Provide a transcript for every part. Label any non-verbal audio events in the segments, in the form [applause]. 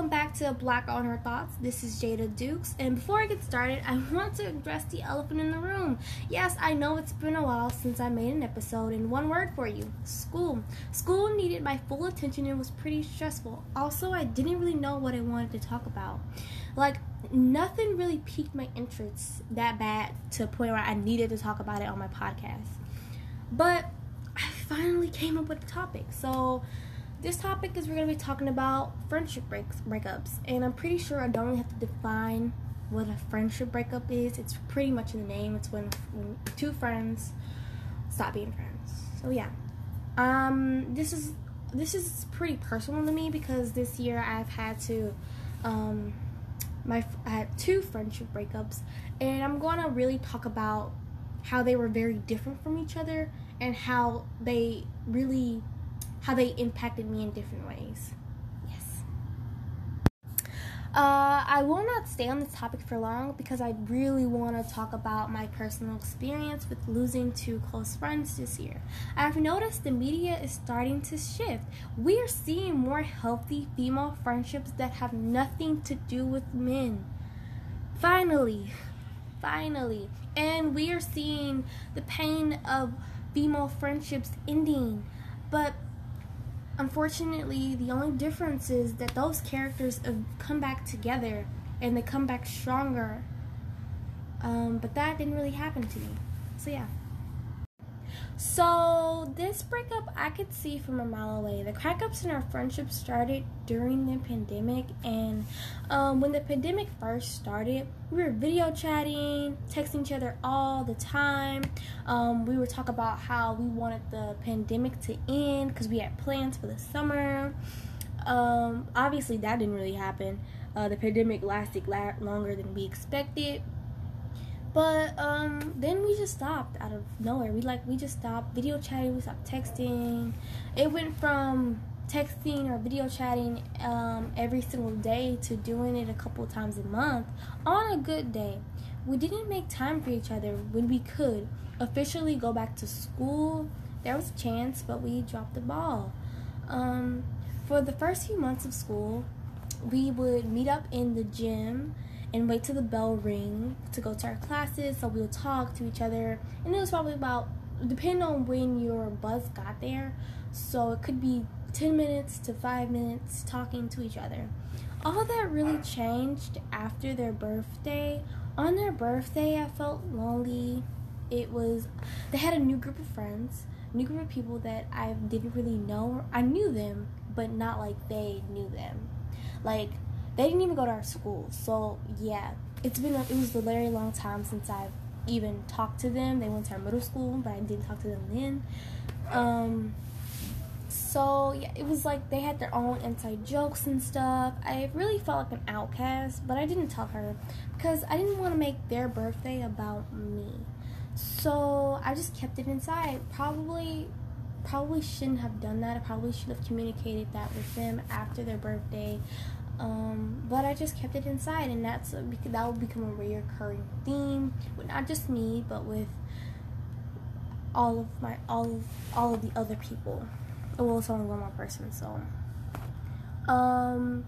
of Black on Her Thoughts. This is Jada Dukes, and before I get started, I [laughs] want to address the elephant in the room. Yes, I know it's been a while since I made an episode, and one word for you school. School needed my full attention and was pretty stressful. Also, I didn't really know what I wanted to talk about. Like, nothing really piqued my interest that bad to a point where I needed to talk about it on my podcast. But I finally came up with a topic. So, this topic is we're going to be talking about friendship breaks breakups and i'm pretty sure i don't really have to define what a friendship breakup is. It's pretty much in the name. It's when, when two friends stop being friends. So yeah. Um this is this is pretty personal to me because this year i've had to um my i had two friendship breakups and i'm going to really talk about how they were very different from each other and how they really how they impacted me in different ways. Yes. Uh, I will not stay on this topic for long because I really want to talk about my personal experience with losing two close friends this year. I've noticed the media is starting to shift. We are seeing more healthy female friendships that have nothing to do with men. Finally, finally. And we are seeing the pain of female friendships ending. But unfortunately, the only difference is that those characters come back together and they come back stronger. Um, but that didn't really happen to me. So, yeah. So, this breakup I could see from a mile away. The crackups in our friendship started during the pandemic, and um, when the pandemic first started, we were video chatting, texting each other all the time. Um, we would talk about how we wanted the pandemic to end because we had plans for the summer. Um, obviously, that didn't really happen. Uh, the pandemic lasted la- longer than we expected but um, then we just stopped out of nowhere. We like we just stopped video chatting. We stopped texting. It went from texting or video chatting um, every single day to doing it a couple times a month on a good day. We didn't make time for each other when we could officially go back to school. There was a chance, but we dropped the ball. Um, for the first few months of school, we would meet up in the gym and wait till the bell ring to go to our classes so we'll talk to each other. And it was probably about depending on when your bus got there so it could be 10 minutes to 5 minutes talking to each other. All that really changed after their birthday. On their birthday i felt lonely. It was they had a new group of friends new group of people that i didn't really know. I knew them but not like they knew them. Like they didn't even go to our school. So yeah, it's been a, it was a very long time since I've even talked to them. They went to our middle school, but I didn't talk to them then. Um, so yeah, it was like they had their own inside jokes and stuff. I really felt like an outcast, but I didn't tell her because I didn't want to make their birthday about me. So I just kept it inside. Probably probably shouldn't have done that. I probably should have communicated that with them after their birthday. Um, but I just kept it inside, and that's a, that will become a reoccurring theme with not just me, but with all of my all of all of the other people. Well, it's only one more person, so. Um,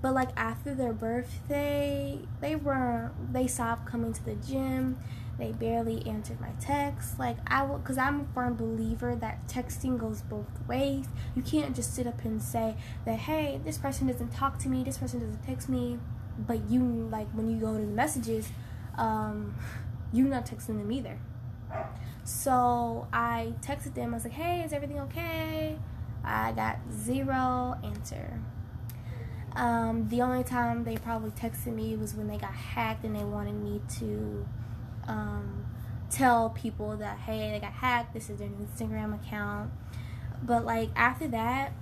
but like after their birthday, they were they stopped coming to the gym. They barely answered my texts. Like I will, cause I'm a firm believer that texting goes both ways. You can't just sit up and say that, hey, this person doesn't talk to me, this person doesn't text me, but you like when you go to the messages, um, you're not texting them either. So I texted them. I was like, hey, is everything okay? I got zero answer. Um, the only time they probably texted me was when they got hacked and they wanted me to um, tell people that hey they got hacked this is their instagram account. But like after that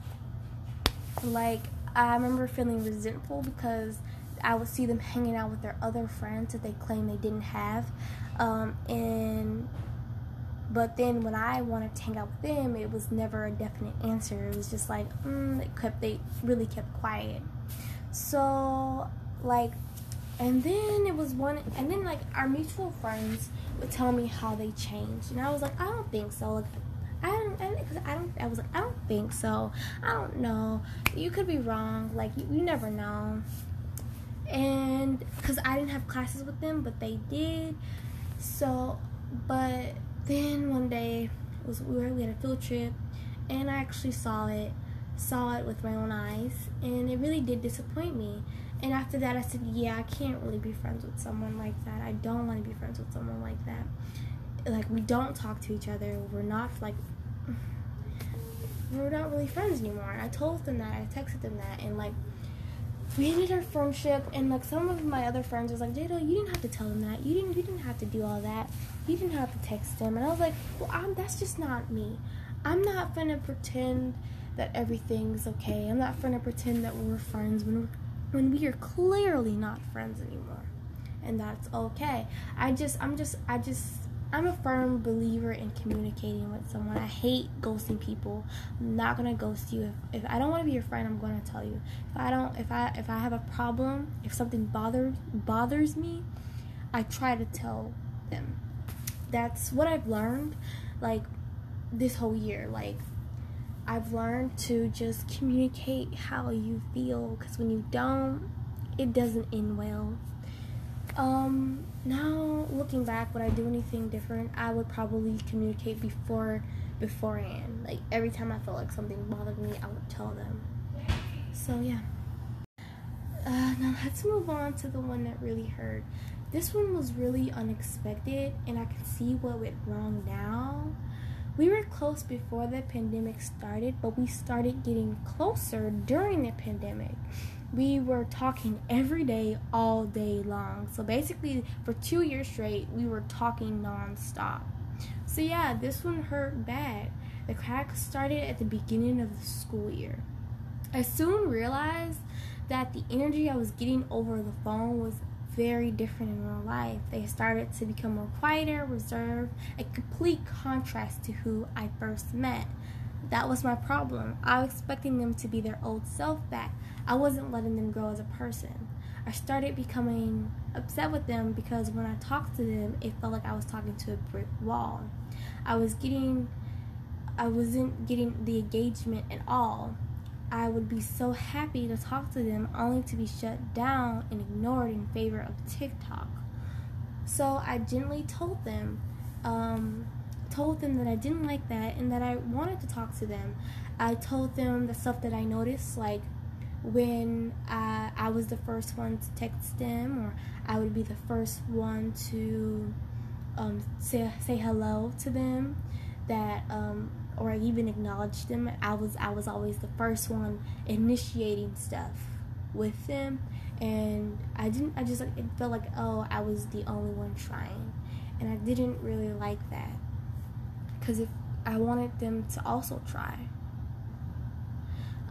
like i remember feeling resentful because i would see them hanging out with their other friends that they claim they didn't have um, and but then when i wanted to hang out with them it was never a definite answer. It was just like mm, they kept they really kept quiet. So like and then it was one, and then like our mutual friends would tell me how they changed, and I was like, I don't think so. Like, I don't, because I, don't. I was like, I don't think so. I don't know. You could be wrong. Like, you, you never know. and because I didn't have classes with them, but they did. So, but then one day was we were we had a field trip, and I actually saw it, saw it with my own eyes, and it really did disappoint me. And after that, I said, yeah, I can't really be friends with someone like that. I don't want to be friends with someone like that. Like we don't talk to each other. We're not like we're not really friends anymore. I told them that. I texted them that, and like we ended our friendship. And like some of my other friends was like, Jada, you didn't have to tell them that. You didn't. You didn't have to do all that. You didn't have to text them. And I was like, well, I'm, that's just not me. I'm not gonna pretend that everything's okay. I'm not gonna pretend that we're friends when we're, when we are clearly not friends anymore, and that's okay. I just, I'm just, I just I'm a firm believer in communicating with someone. I hate ghosting people. I'm not gonna ghost you. If, if I don't want to be your friend, I'm gonna tell you. If I don't, if I if I have a problem, if something bothers bothers me, I try to tell them. That's what I've learned, like this whole year. Like I've learned to just communicate how you feel, because when you don't, it doesn't end well. Um, now looking back, would I do anything different? I would probably communicate before beforehand. Like every time I felt like something bothered me, I would tell them. So yeah. Uh, now let's move on to the one that really hurt. This one was really unexpected, and I can see what went wrong now. We were close before the pandemic started, but we started getting closer during the pandemic we were talking every day, all day long. So basically, for two years straight, we were talking nonstop. So yeah, this one hurt bad. The crack started at the beginning of the school year. I soon realized that the energy I was getting over the phone was very different in real life. They started to become more quieter, reserved, a complete contrast to who I first met. That was my problem. I was expecting them to be their old self back. I wasn't letting them grow as a person. I started becoming upset with them because when I talked to them, it felt like I was talking to a brick wall. I was getting, I wasn't getting the engagement at all. I would be so happy to talk to them only to be shut down and ignored in favor of TikTok. So I gently told them, um, told them that I didn't like that and that I wanted to talk to them. I told them the stuff that I noticed, like when uh, I was the first one to text them, or I would be the first one to um, say say hello to them, that um, or I even acknowledge them. I was I was always the first one initiating stuff with them, and I didn't. I just like it felt like oh I was the only one trying, and I didn't really like that because if I wanted them to also try.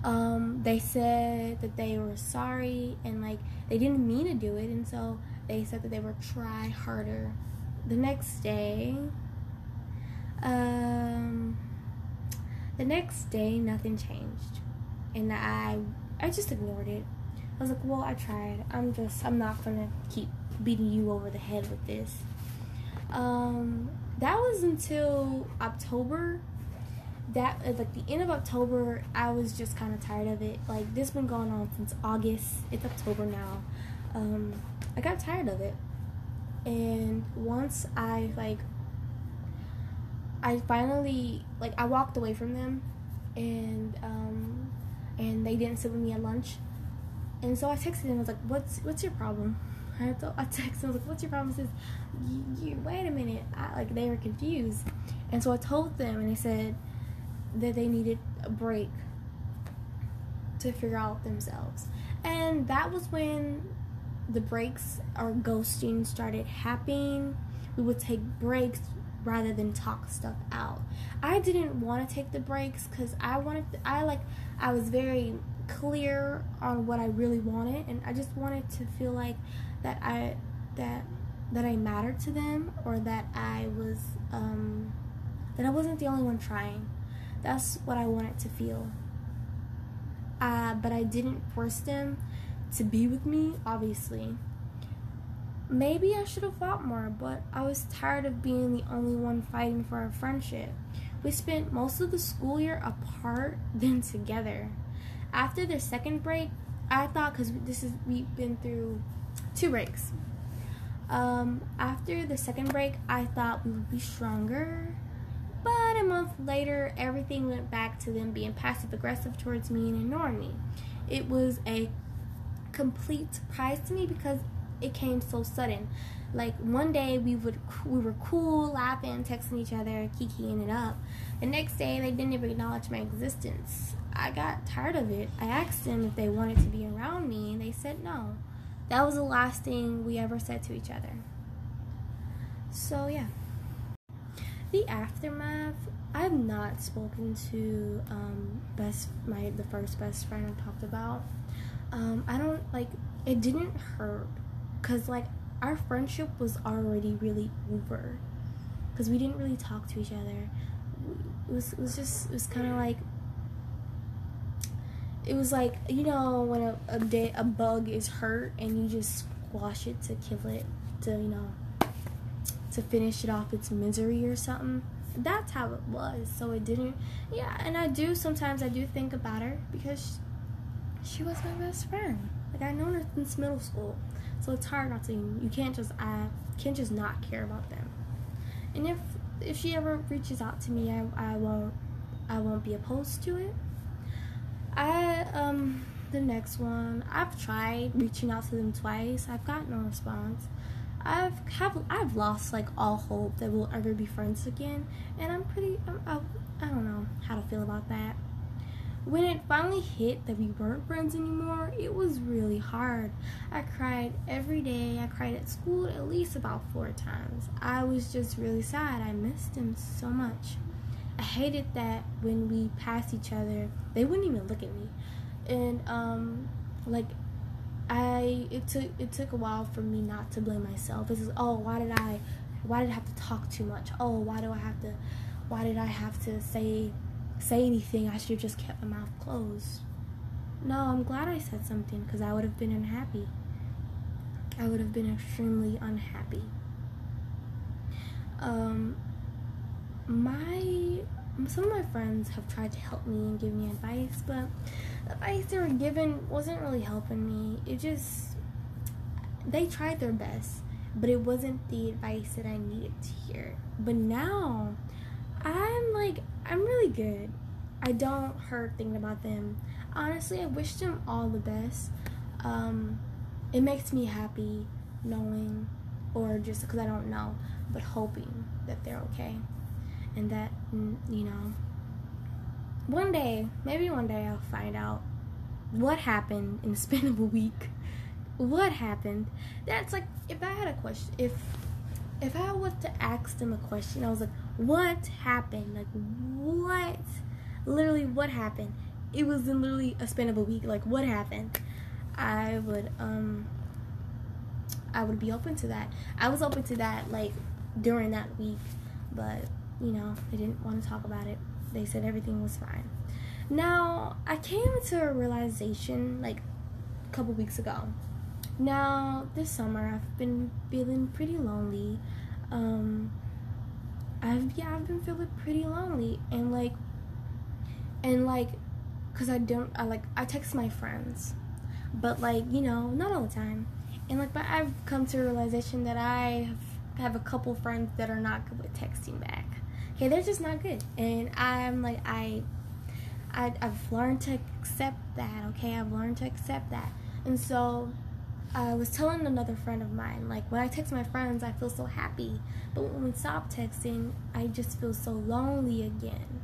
Um, they said that they were sorry and like they didn't mean to do it, and so they said that they would try harder. The next day, um, the next day nothing changed, and I I just ignored it. I was like, well, I tried. I'm just I'm not gonna keep beating you over the head with this. Um, that was until October. That like the end of October, I was just kind of tired of it. Like this been going on since August. It's October now. Um, I got tired of it, and once I like, I finally like I walked away from them, and um, and they didn't sit with me at lunch, and so I texted them. I was like, "What's what's your problem?" [laughs] I, told, I texted, I was like, what's your problem? Says, you, wait a minute. I, like, they were confused. And so I told them, and they said that they needed a break to figure out themselves. And that was when the breaks or ghosting started happening. We would take breaks rather than talk stuff out. I didn't want to take the breaks because I wanted, to, I like, I was very clear on what I really wanted, and I just wanted to feel like that I that that I mattered to them or that I was um, that I wasn't the only one trying. That's what I wanted to feel. Uh, but I didn't force them to be with me, obviously. Maybe I should have fought more, but I was tired of being the only one fighting for our friendship. We spent most of the school year apart, then together. After the second break, I thought because this is we've been through two breaks. Um, after the second break, I thought we would be stronger. But a month later, everything went back to them being passive aggressive towards me and ignoring me. It was a complete surprise to me because it came so sudden. Like one day we would we were cool, laughing, texting each other, kikiing it up. The next day they didn't even acknowledge my existence. I got tired of it. I asked them if they wanted to be around me, and they said no. That was the last thing we ever said to each other. So yeah. The aftermath. I've not spoken to um, best my the first best friend I talked about. Um, I don't like it didn't hurt because like our friendship was already really over. Because we didn't really talk to each other. It was it was just it was kind of like it was like you know when a, a day a bug is hurt and you just squash it to kill it to you know to finish it off its misery or something. That's how it was. So it didn't yeah and i do sometimes i do think about her because she, she was my best friend. Like i known her since middle school so it's hard not to you can't just i can't just not care about them and if if she ever reaches out to me i, I won't i won't be opposed to it I um the next one I've tried reaching out to them twice. I've got no response. I've have I've lost like all hope that we'll ever be friends again, and I'm pretty I'm, I, I don't know how to feel about that. When it finally hit that we weren't friends anymore, it was really hard. I cried every day. I cried at school at least about four times. I was just really sad. I missed him so much. I hated that when we passed each other, they wouldn't even look at me, and um, like I it took it took a while for me not to blame myself. It's just, oh why did I why did I have to talk too much? Oh why do I have to why did I have to say say anything? I should have just kept my mouth closed. No, I'm glad I said something because I would have been unhappy. I would have been extremely unhappy. Um, my some of my friends have tried to help me and give me advice, but the advice they were given wasn't really helping me. It just they tried their best, but it wasn't the advice that I needed to hear. But now I'm like I'm really good. I don't hurt thinking about them. Honestly, I wish them all the best. Um, it makes me happy knowing, or just because I don't know, but hoping that they're okay and that you know one day maybe one day i'll find out what happened in the [laughs] span of a week what happened that's like if i had a question if if i was to ask them a question i was like what happened like what literally what happened it was in literally a span of a week like what happened i would um i would be open to that i was open to that like during that week but you know, they didn't want to talk about it. They said everything was fine. Now, I came to a realization like a couple weeks ago. Now, this summer, I've been feeling pretty lonely. Um, I've yeah, I've been feeling pretty lonely, and like, and like, cause I don't, I like, I text my friends, but like, you know, not all the time, and like, but I've come to a realization that I have, have a couple friends that are not good with texting back. Okay they're just not good. And i'm like i, I i've learned to accept that okay? I've learned to accept that. And so I was telling another friend of mine, like when I text my friends, I feel so happy, but when we stop texting, I just feel so lonely again.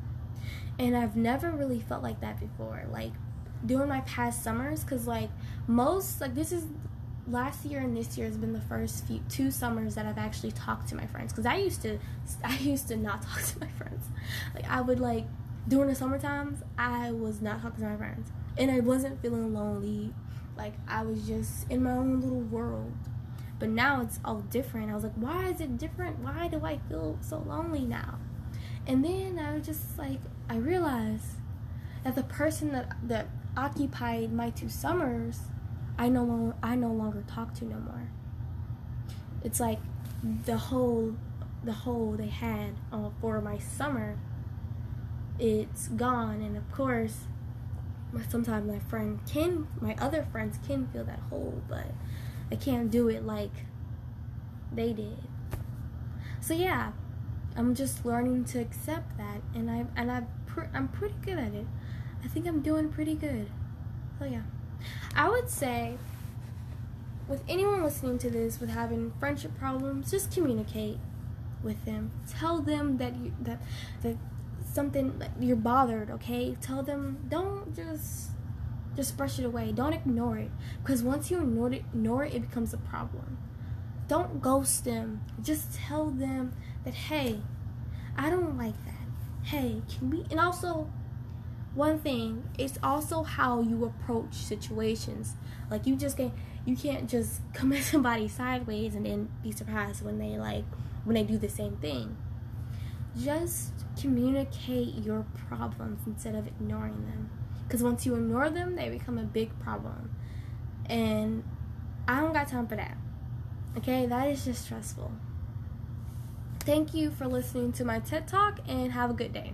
And I've never really felt like that before. Like during my past summers, because like most, like this is last year and this year has been the first few two summers that I've actually talked to my friends because I used to [laughs] I used to not [laughs] talk to my friends. Like I would like during the summer times I was not talking to my friends and I wasn't feeling lonely. Like I was just in my own little world. But now it's all different. I was like, why is it different? Why do I feel so lonely now? And then I was just like I realized that the person that that occupied my two summers I no longer I no longer talk to no more. It's like the whole the whole they had uh, for my summer it's gone and of course sometimes my friend can my other friends can feel that hole but I can't do it like they did. So yeah, I'm just learning to accept that, and I and I pr- I'm pretty good at it. I think I'm doing pretty good. So yeah, I would say with anyone listening to this with having friendship problems, just communicate with them. Tell them that you that that something that you're bothered. Okay, tell them. Don't just just brush it away. Don't ignore it because once you ignore it, ignore it, it becomes a problem. Don't ghost them. Just tell them that hey, I don't like that. Hey, can we? And also, one thing it's also how you approach situations. Like you just get you can't just come at [laughs] somebody sideways and then be surprised when they like when they do the same thing. Just communicate your problems instead of ignoring them. Because once you ignore them, they become a big problem. And I don't got time for that. Okay, that is just stressful. Thank you for listening to my TED Talk and have a good day.